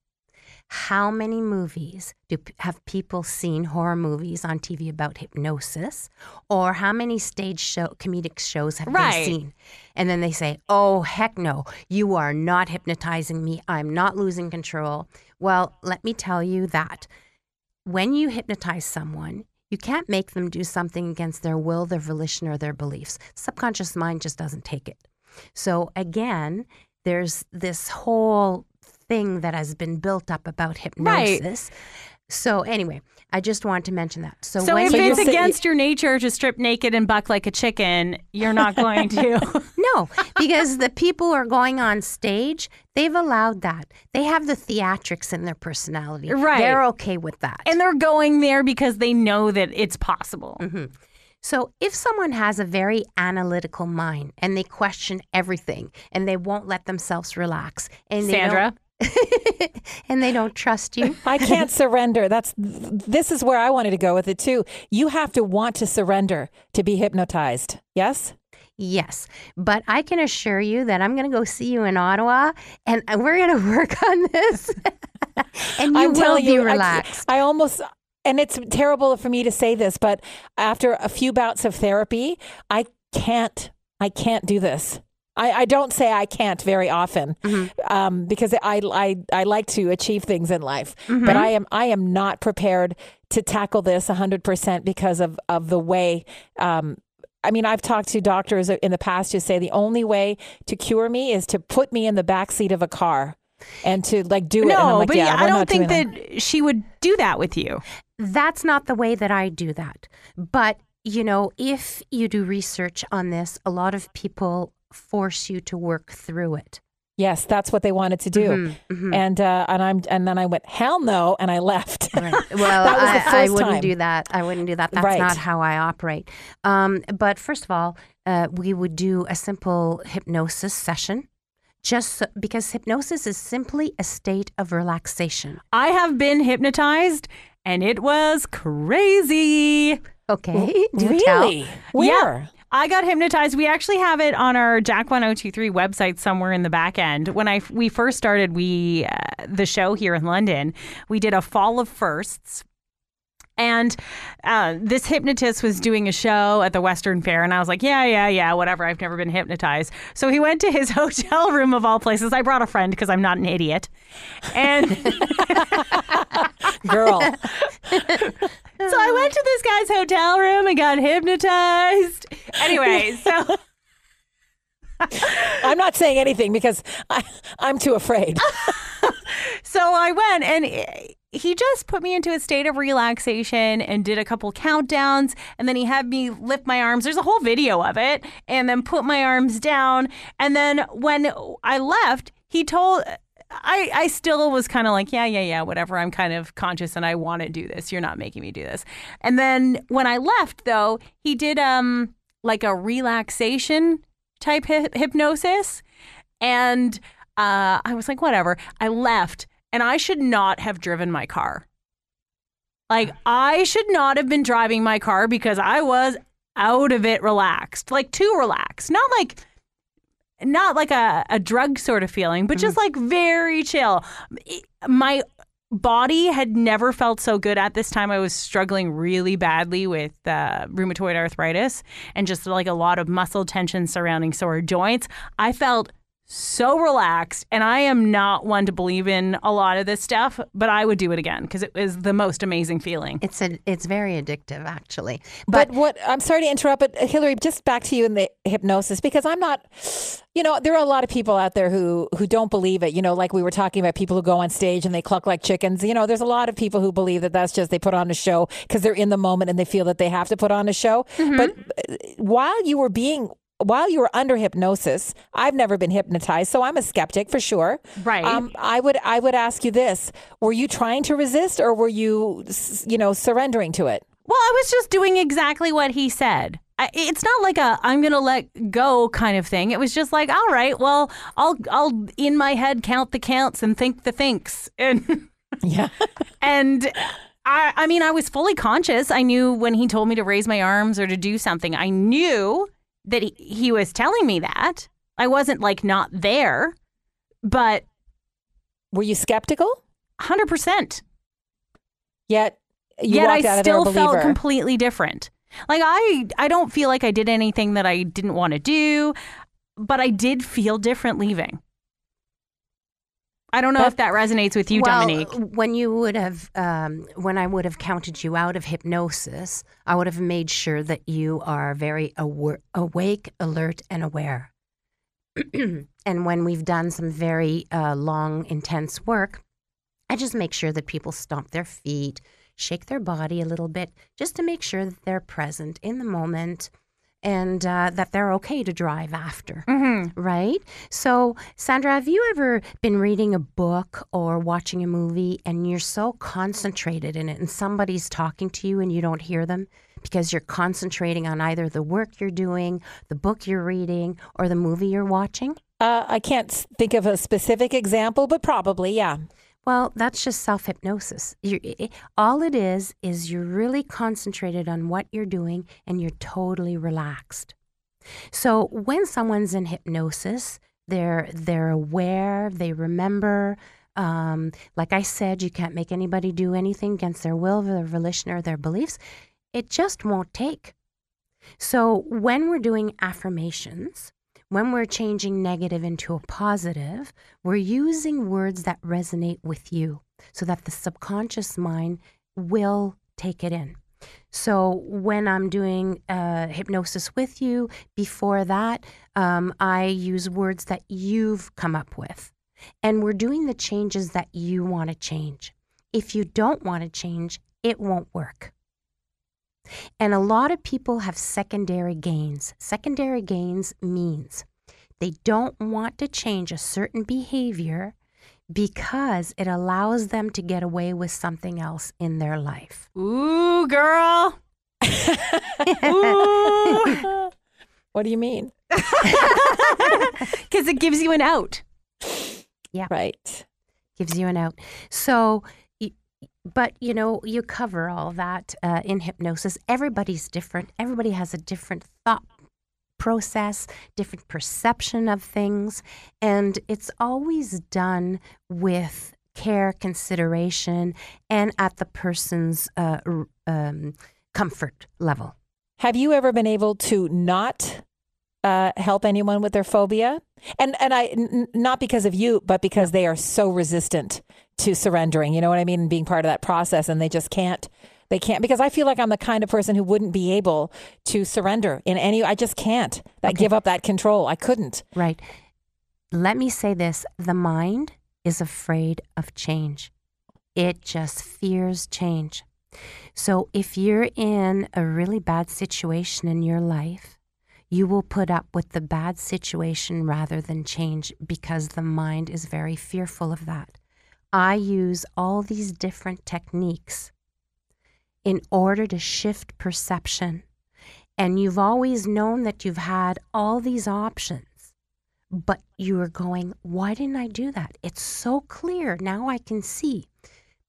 How many movies do have people seen horror movies on TV about hypnosis, or how many stage show comedic shows have Right. they seen? And then they say, "Oh heck no, you are not hypnotizing me. I'm not losing control." Well, let me tell you that when you hypnotize someone, you can't make them do something against their will, their volition, or their beliefs. Subconscious mind just doesn't take it. So again, there's this whole thing that has been built up about hypnosis. So anyway, I just wanted to mention that. So, So when if it's against your nature to strip naked and buck like a chicken, you're not going to. no, because the people who are going on stage, they've allowed that. They have the theatrics in their personality. Right. They're okay with that. and they're going there because they know that it's possible. Mm-hmm. So, if someone has a very analytical mind and they question everything and they won't let themselves relax, and they Sandra? and they don't trust you, I can't surrender. That's this is where I wanted to go with it too. You have to want to surrender to be hypnotized. Yes? yes. But I can assure you that I'm going to go see you in Ottawa, and we're going to work on this, and you I'm will be you, I- relaxed. I, almost, and it's terrible for me to say this, but after a few bouts of therapy, I can't, I can't do this. I, I don't say I can't very often Mm-hmm. um, because I, I I like to achieve things in life, Mm-hmm. but I am I am not prepared to tackle this hundred percent because of of the way. Um, I mean, I've talked to doctors in the past who say the only way to cure me is to put me in the back seat of a car and to like do it. No, like, but yeah, I don't think doing that she would do that with you. That's not the way that I do that. But, you know, if you do research on this, a lot of people force you to work through it. Yes, that's what they wanted to do, Mm-hmm, and uh, and I'm and then I went hell no, and I left. Well, that was the I, I wouldn't time. do that. I wouldn't do that. That's Right. not how I operate. Um, but first of all, uh, we would do a simple hypnosis session, just so, because hypnosis is simply a state of relaxation. I have been hypnotized and it was crazy. Okay, do tell. really? Where? I got hypnotized. We actually have it on our Jack 1023 website somewhere in the back end. When I we first started we uh, the show here in London, we did a fall of firsts. And uh, this hypnotist was doing a show at the Western Fair, and I was like, "Yeah, yeah, yeah, whatever. I've never been hypnotized." So he went to his hotel room of all places. I brought a friend because I'm not an idiot, and Girl, So I went to this guy's hotel room and got hypnotized. Anyway, so I'm not saying anything because I, I'm too afraid. so I went and he just put me into a state of relaxation and did a couple countdowns and then he had me lift my arms. There's a whole video of it and then put my arms down and then when I left, he told I, I still was kind of like, yeah, yeah, yeah, whatever. I'm kind of conscious and I want to do this. You're not making me do this. And then when I left, though, he did um like a relaxation type hy- hypnosis. And uh, I was like, whatever. I left and I should not have driven my car. Like, I should not have been driving my car because I was out of it relaxed, like too relaxed. Not like, not like a, a drug sort of feeling, but just like very chill. My body had never felt so good at this time. I was struggling really badly with uh, rheumatoid arthritis and just like a lot of muscle tension surrounding sore joints. I felt so relaxed, and I am not one to believe in a lot of this stuff, but I would do it again because it was the most amazing feeling. It's a, it's very addictive, actually. But, what I'm sorry to interrupt, but uh, Hilary, just back to you in the hypnosis because I'm not. You know, there are a lot of people out there who who don't believe it. You know, like we were talking about people who go on stage and they cluck like chickens. You know, there's a lot of people who believe that that's just they put on a show because they're in the moment and they feel that they have to put on a show. But uh, while you were being while you were under hypnosis, I've never been hypnotized, so I'm a skeptic for sure. Right. Um, I would I would ask you this: Were you trying to resist, or were you, you know, surrendering to it? Well, I was just doing exactly what he said. I- It's not like a I'm going to let go kind of thing. It was just like, all right, well, I'll I'll in my head count the counts and think the thinks. And Yeah. and I I mean, I was fully conscious. I knew when he told me to raise my arms or to do something. I knew that he, he was telling me that. I wasn't like not there, but Were you skeptical? 100%. Yet you Yet I out of there a still felt completely different. Like I I don't feel like I did anything that I didn't want to do, but I did feel different leaving. I don't know if that resonates with you, well, Dominique. when you would have, um, when I would have counted you out of hypnosis, I would have made sure that you are very awa- awake, alert, and aware. and when we've done some very uh, long, intense work, I just make sure that people stomp their feet, shake their body a little bit, just to make sure that they're present in the moment and uh, that they're okay to drive after. Right? So, Sandra, have you ever been reading a book or watching a movie and you're so concentrated in it and somebody's talking to you and you don't hear them because you're concentrating on either the work you're doing, the book you're reading, or the movie you're watching? Uh, I can't think of a specific example, but probably, yeah. Well, that's just self hypnosis. All it is, is you're really concentrated on what you're doing and you're totally relaxed. So when someone's in hypnosis, they're, they're aware, they remember. Um, like I said, you can't make anybody do anything against their will, their volition, or their beliefs. It just won't take. So when we're doing affirmations, when we're changing negative into a positive, we're using words that resonate with you so that the subconscious mind will take it in. So when I'm doing uh, hypnosis with you, before that, um, I use words that you've come up with. And we're doing the changes that you want to change. If you don't want to change, it won't work. And a lot of people have secondary gains. Secondary gains means they don't want to change a certain behavior because it allows them to get away with something else in their life. Ooh, girl. Ooh. What do you mean? Because it gives you an out. Yeah. Right. Gives you an out. So, y- but you know, you cover all that uh, in hypnosis. Everybody's different. Everybody has a different thought process, different perception of things, and it's always done with care, consideration, and at the person's uh, um, comfort level. Have you ever been able to not uh, help anyone with their phobia? And and I n- not because of you, but because they are so resistant to surrendering. You know what I mean? And being part of that process, and they just can't. They can't because I feel like I'm the kind of person who wouldn't be able to surrender in any. I just can't. That give up that control. I couldn't. Right. Let me say this the mind is afraid of change, it just fears change. So if you're in a really bad situation in your life, you will put up with the bad situation rather than change because the mind is very fearful of that. I use all these different techniques in order to shift perception. And you've always known that you've had all these options, but you are going, why didn't I do that? It's so clear. Now I can see.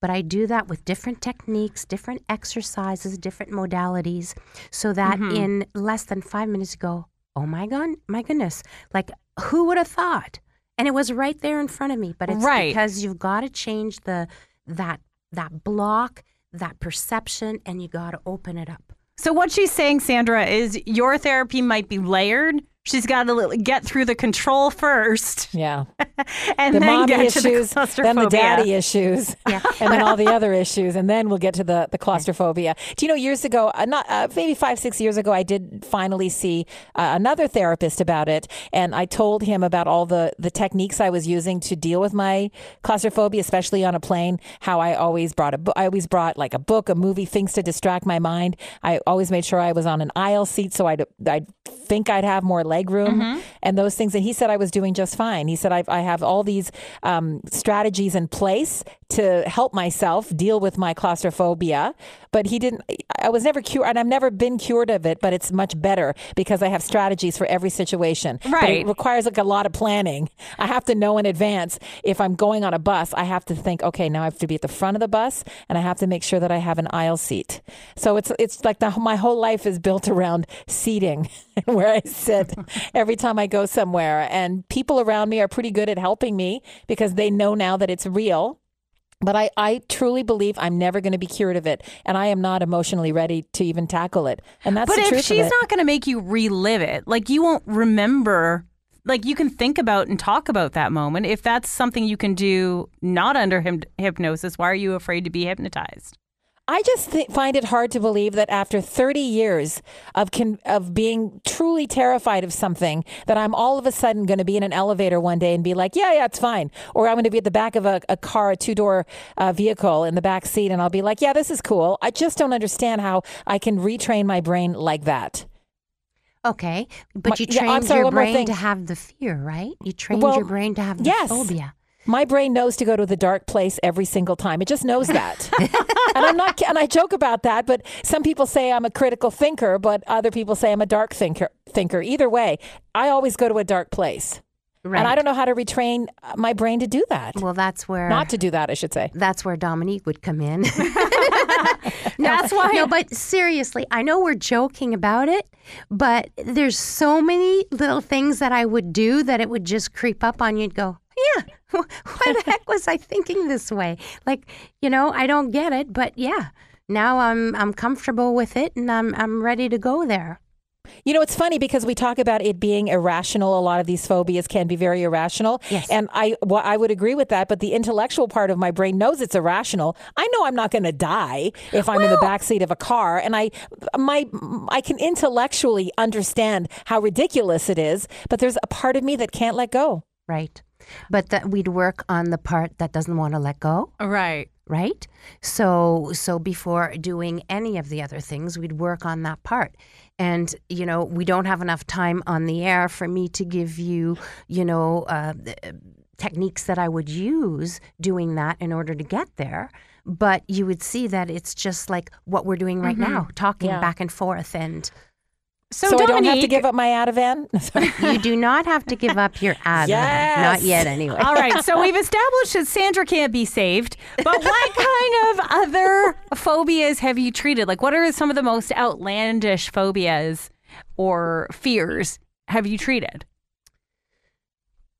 But I do that with different techniques, different exercises, different modalities, so that Mhm. in less than five minutes, you go, oh my God, my goodness. Like, who would have thought? And it was right there in front of me. But it's Right. because you've got to change the that that block, that perception, and you got to open it up. So what she's saying, Sandra, is your therapy might be layered. She's got to get through the control first, Yeah. and The then mommy get issues, to the claustrophobia. then the daddy issues, Yeah. and then all the other issues, and then we'll get to the, the claustrophobia. Do you know, years ago, uh, not uh, maybe five, six years ago, I did finally see uh, another therapist about it, and I told him about all the, the techniques I was using to deal with my claustrophobia, especially on a plane, how I always brought a I always brought like a book, a movie, things to distract my mind. I always made sure I was on an aisle seat so I'd, I'd think I'd have more leg room and those things. And he said I was doing just fine. He said I've, I have all these um, strategies in place to help myself deal with my claustrophobia. But he didn't, I was never cured, and I've never been cured of it, but it's much better because I have strategies for every situation. But Right. it requires like a lot of planning. I have to know in advance if I'm going on a bus, I have to think, okay, now I have to be at the front of the bus and I have to make sure that I have an aisle seat. So it's it's like the, my whole life is built around seating and where I sit every time I go somewhere. And people around me are pretty good at helping me because they know now that it's real. But I, I truly believe I'm never going to be cured of it. And I am not emotionally ready to even tackle it. And that's But the if she's not going to make you relive it, like you won't remember, like you can think about and talk about that moment. If that's something you can do not under hypnosis, why are you afraid to be hypnotized? I just th- find it hard to believe that after 30 years of con- of being truly terrified of something, that I'm all of a sudden going to be in an elevator one day and be like, yeah, yeah, it's fine. Or I'm going to be at the back of a, a car, a two door uh, vehicle in the back seat, and I'll be like, yeah, this is cool. I just don't understand how I can retrain my brain like that. Okay, but My- you yeah, trained sorry, your brain to have the fear, right? You trained Well, your brain to have the yes. phobia. My brain knows to go to the dark place every single time. It just knows that. and I'm not and I joke about that, but some people say I'm a critical thinker, but other people say I'm a dark thinker thinker. Either way, I always go to a dark place. Right. And I don't know how to retrain uh, my brain to do that. Well, that's where Not to do that, I should say. that's where Dominique would come in. That's why. no, but seriously, I know we're joking about it, but there's so many little things that I would do that it would just creep up on you and go, yeah, why the heck was I thinking this way? Like, you know, I don't get it, but yeah, now I'm I'm comfortable with it and I'm I'm ready to go there. You know, it's funny because we talk about it being irrational. A lot of these phobias can be very irrational. Yes. And I, well, I would agree with that. But the intellectual part of my brain knows it's irrational. I know I'm not going to die if I'm in the backseat of a car, and I, my, I can intellectually understand how ridiculous it is. But there's a part of me that can't let go. Right. But that we'd work on the part that doesn't want to let go. right. right so so before doing any of the other things we'd work on that part and you know we don't have enough time on the air for me to give you you know uh, techniques that i would use doing that in order to get there but you would see that it's just like what we're doing right now talking Yeah. back and forth and So, So, I don't have to give up my Ativan. Sorry. you do not have to give up your ad Yes. not yet anyway All right, so we've established that Sandra can't be saved, but what kind of other phobias have you treated? Like, what are some of the most outlandish phobias or fears have you treated?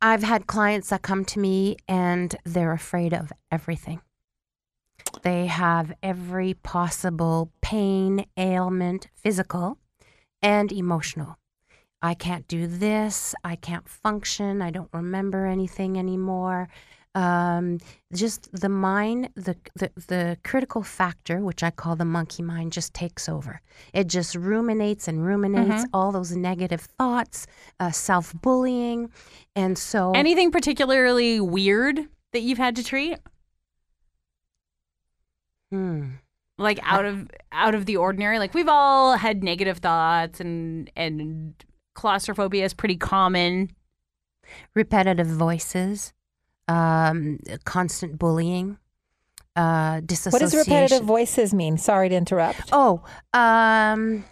I've had clients that come to me and they're afraid of everything. They have every possible pain, ailment, physical and emotional. I can't do this. I can't function. I don't remember anything anymore. Um, just the mind, the, the the critical factor, which I call the monkey mind, just takes over. It just ruminates and ruminates all those negative thoughts, uh, self bullying, and so Anything particularly weird that you've had to treat? Hmm. Like out of out of the ordinary? Like we've all had negative thoughts and and claustrophobia is pretty common. repetitive voices, um, constant bullying, uh, What does repetitive voices mean? Sorry to interrupt. Oh, um,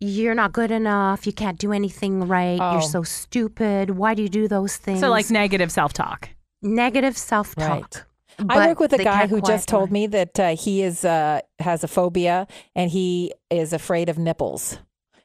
you're not good enough. You can't do anything right. Oh. You're so stupid. Why do you do those things? So like negative self-talk. negative self-talk. Right. I work with a guy who just told me that uh, he is uh, has a phobia and he is afraid of nipples.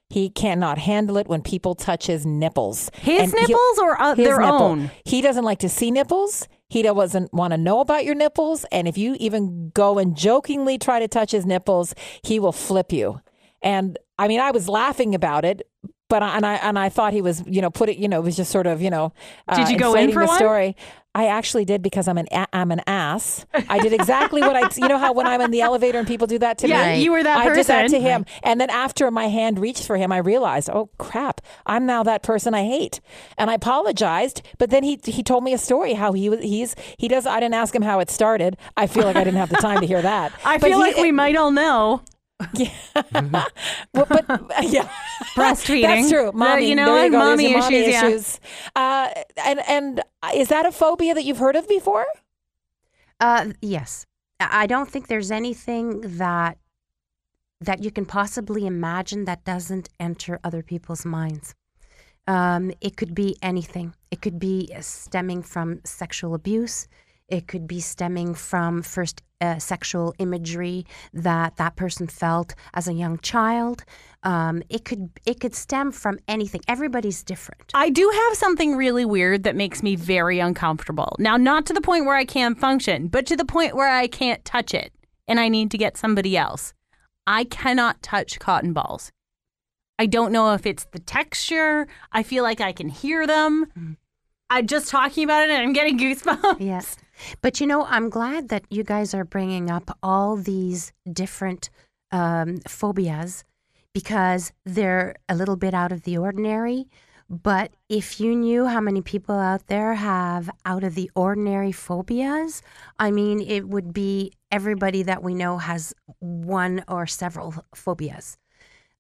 He cannot handle it when people touch his nipples. His And nipples or uh, his their nipple. own? He doesn't like to see nipples. He doesn't want to know about your nipples. And if you even go and jokingly try to touch his nipples, he will flip you. And I mean, I was laughing about it, but I, and I and I thought he was, you know, put it, you know, it was just sort of, you know, uh, Did you go in for the one? story. I actually did because I'm an a- I'm an ass. I did exactly what I you know how when I'm in the elevator and people do that to Yeah, me. Yeah, you were that I did that person. to him, and then after my hand reached for him, I realized, oh crap, I'm now that person I hate, and I apologized. But then he he told me a story how he was he's he does. I didn't ask him how it started. I feel like I didn't have the time to hear that. I But feel he- like we might all know. well, but yeah, Breastfeeding. That's true. Mommy, you know what? you. Mommy your mommy issues, yeah. Uh, and and is that a phobia that you've heard of before? Uh, yes. I I don't think there's anything that that you can possibly imagine that doesn't enter other people's minds. Um, it could be anything. It could be stemming from sexual abuse. It could be stemming from first uh, sexual imagery that that person felt as a young child. Um, it could it could stem from anything. Everybody's different. I do have something really weird that makes me very uncomfortable. Now, not to the point where I can't function, but to the point where I can't touch it and I need to get somebody else. I cannot touch cotton balls. I don't know if it's the texture. I feel like I can hear them. I'm just talking about it and I'm getting goosebumps. Yes. But you know, I'm glad that you guys are bringing up all these different um, phobias because they're a little bit out of the ordinary. But if you knew how many people out there have out of the ordinary phobias, I mean, it would be everybody that we know has one or several phobias.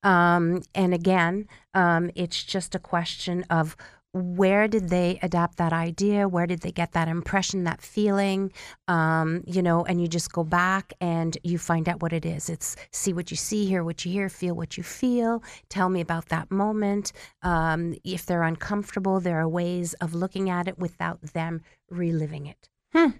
Um, and again, um, it's just a question of where did they adapt that idea? Where did they get that impression, that feeling? Um, you know, and you just go back and you find out what it is. It's see what you see, hear what you hear, feel what you feel. Tell me about that moment. Um, if they're uncomfortable, there are ways of looking at it without them reliving it.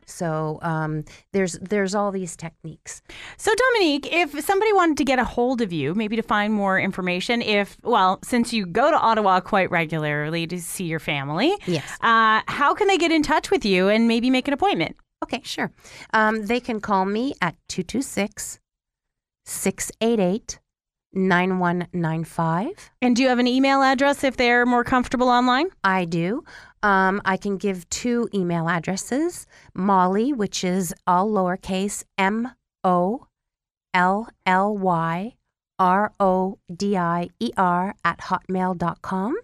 So um, there's there's all these techniques. So, Dominique, if somebody wanted to get a hold of you, maybe to find more information, if, well, since you go to Ottawa quite regularly to see your family, Yes. uh, how can they get in touch with you and maybe make an appointment? Okay, sure. Um, they can call me at 226 688 9195. And do you have an email address if they're more comfortable online? I do. Um, I can give two email addresses Molly, which is all lowercase M O L L Y R O D I E R at hotmail.com.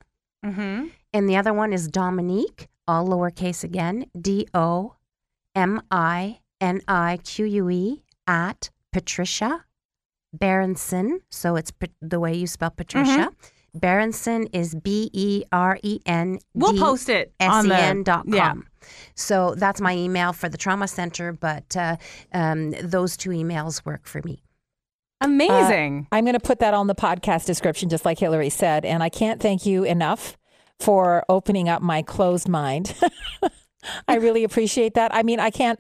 Mm-hmm. And the other one is Dominique, all lowercase again, D O M I N I Q U E at Patricia Berenson. So it's pa- the way you spell Patricia. Berenson is B E R E N. We'll post it on the dot com. Yeah. So that's my email for the trauma center, but uh, um, those two emails work for me. Amazing. I'm going to put that on the podcast description, just like Hilary said. And I can't thank you enough for opening up my closed mind. I really appreciate that. I mean, I can't.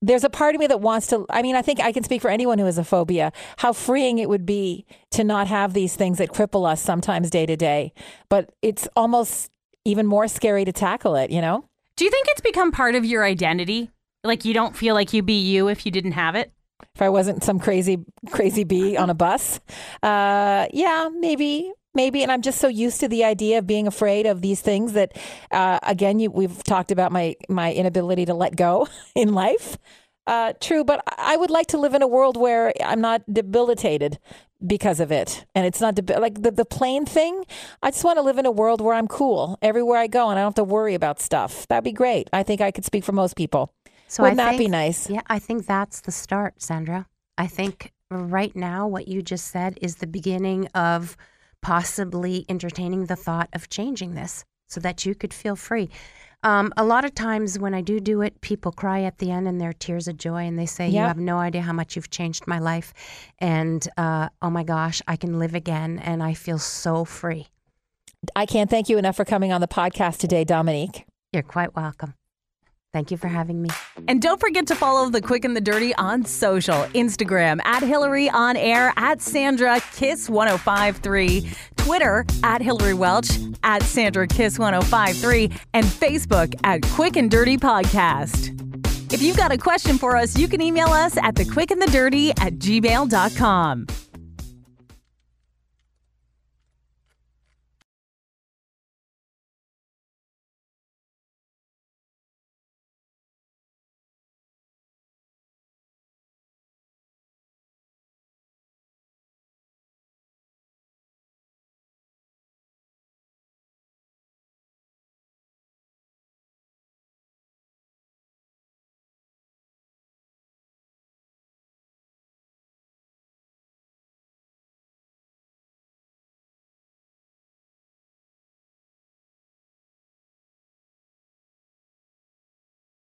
There's a part of me that wants to. I mean, I think I can speak for anyone who has a phobia. How freeing it would be to not have these things that cripple us sometimes day to day. But it's almost even more scary to tackle it. You know. do you think it's become part of your identity? Like you don't feel like you'd be you if you didn't have it? if I wasn't some crazy crazy bee on a bus. Uh, yeah, maybe maybe and I'm just so used to the idea of being afraid of these things that uh, again you, we've talked about my my inability to let go in life. Uh, true, but I would like to live in a world where I'm not debilitated because of it, and it's not like the the plane thing. I just want to live in a world where I'm cool everywhere I go, and I don't have to worry about stuff. That'd be great. I think I could speak for most people. So Wouldn't I that be nice? Yeah, I think that's the start, Sandra. I think right now what you just said is the beginning of possibly entertaining the thought of changing this so that you could feel free. Um, a lot of times when I do do it, people cry at the end and they're tears of joy and they say, You have no idea how much you've changed my life. And uh, oh my gosh, I can live again and I feel so free. I can't thank you enough for coming on the podcast today, Dominique. You're quite welcome. Thank you for having me. And don't forget to follow the Quick and the Dirty on social Instagram at Hilary on air, at Sandra Kiss 1053, Twitter at Hilary Welch, at Sandra Kiss 1053, and Facebook at Quick and Dirty Podcast. If you've got a question for us, you can email us at the quick and the dirty at gmail.com.